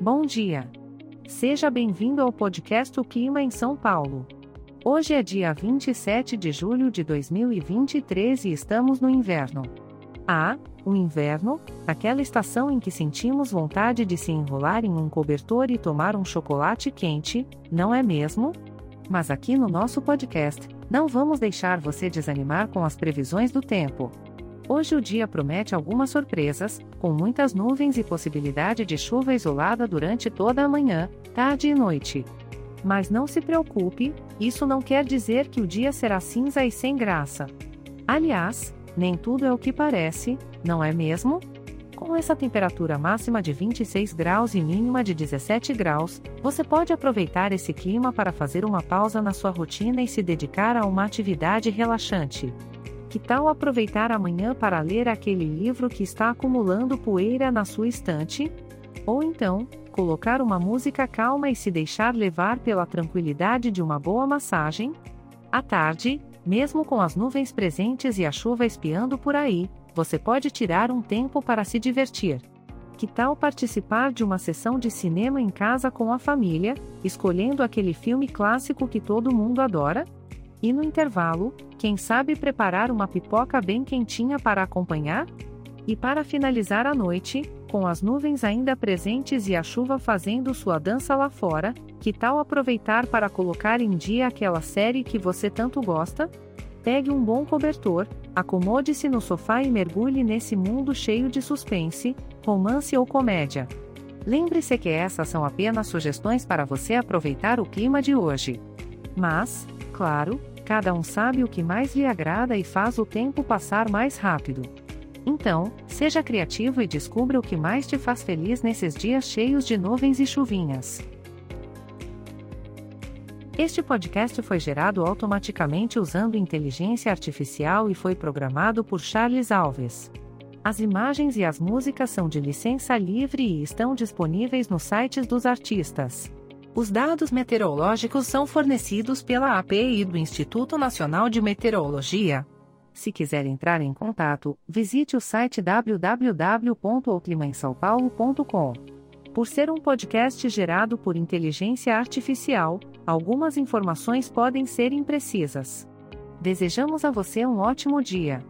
Bom dia. Seja bem-vindo ao podcast O Clima em São Paulo. Hoje é dia 27 de julho de 2023 e estamos no inverno. Ah, o inverno, aquela estação em que sentimos vontade de se enrolar em um cobertor e tomar um chocolate quente, não é mesmo? Mas aqui no nosso podcast, não vamos deixar você desanimar com as previsões do tempo. Hoje o dia promete algumas surpresas, com muitas nuvens e possibilidade de chuva isolada durante toda a manhã, tarde e noite. Mas não se preocupe, isso não quer dizer que o dia será cinza e sem graça. Aliás, nem tudo é o que parece, não é mesmo? Com essa temperatura máxima de 26 graus e mínima de 17 graus, você pode aproveitar esse clima para fazer uma pausa na sua rotina e se dedicar a uma atividade relaxante. Que tal aproveitar amanhã para ler aquele livro que está acumulando poeira na sua estante? Ou então, colocar uma música calma e se deixar levar pela tranquilidade de uma boa massagem? À tarde, mesmo com as nuvens presentes e a chuva espiando por aí, você pode tirar um tempo para se divertir. Que tal participar de uma sessão de cinema em casa com a família, escolhendo aquele filme clássico que todo mundo adora? E no intervalo, quem sabe preparar uma pipoca bem quentinha para acompanhar? E para finalizar a noite, com as nuvens ainda presentes e a chuva fazendo sua dança lá fora, que tal aproveitar para colocar em dia aquela série que você tanto gosta? Pegue um bom cobertor, acomode-se no sofá e mergulhe nesse mundo cheio de suspense, romance ou comédia. Lembre-se que essas são apenas sugestões para você aproveitar o clima de hoje. Mas, claro, cada um sabe o que mais lhe agrada e faz o tempo passar mais rápido. Então, seja criativo e descubra o que mais te faz feliz nesses dias cheios de nuvens e chuvinhas. Este podcast foi gerado automaticamente usando inteligência artificial e foi programado por Charles Alves. As imagens e as músicas são de licença livre e estão disponíveis nos sites dos artistas. Os dados meteorológicos são fornecidos pela API do Instituto Nacional de Meteorologia. Se quiser entrar em contato, visite o site www.oclimaemsaopaulo.com. Por ser um podcast gerado por inteligência artificial, algumas informações podem ser imprecisas. Desejamos a você um ótimo dia.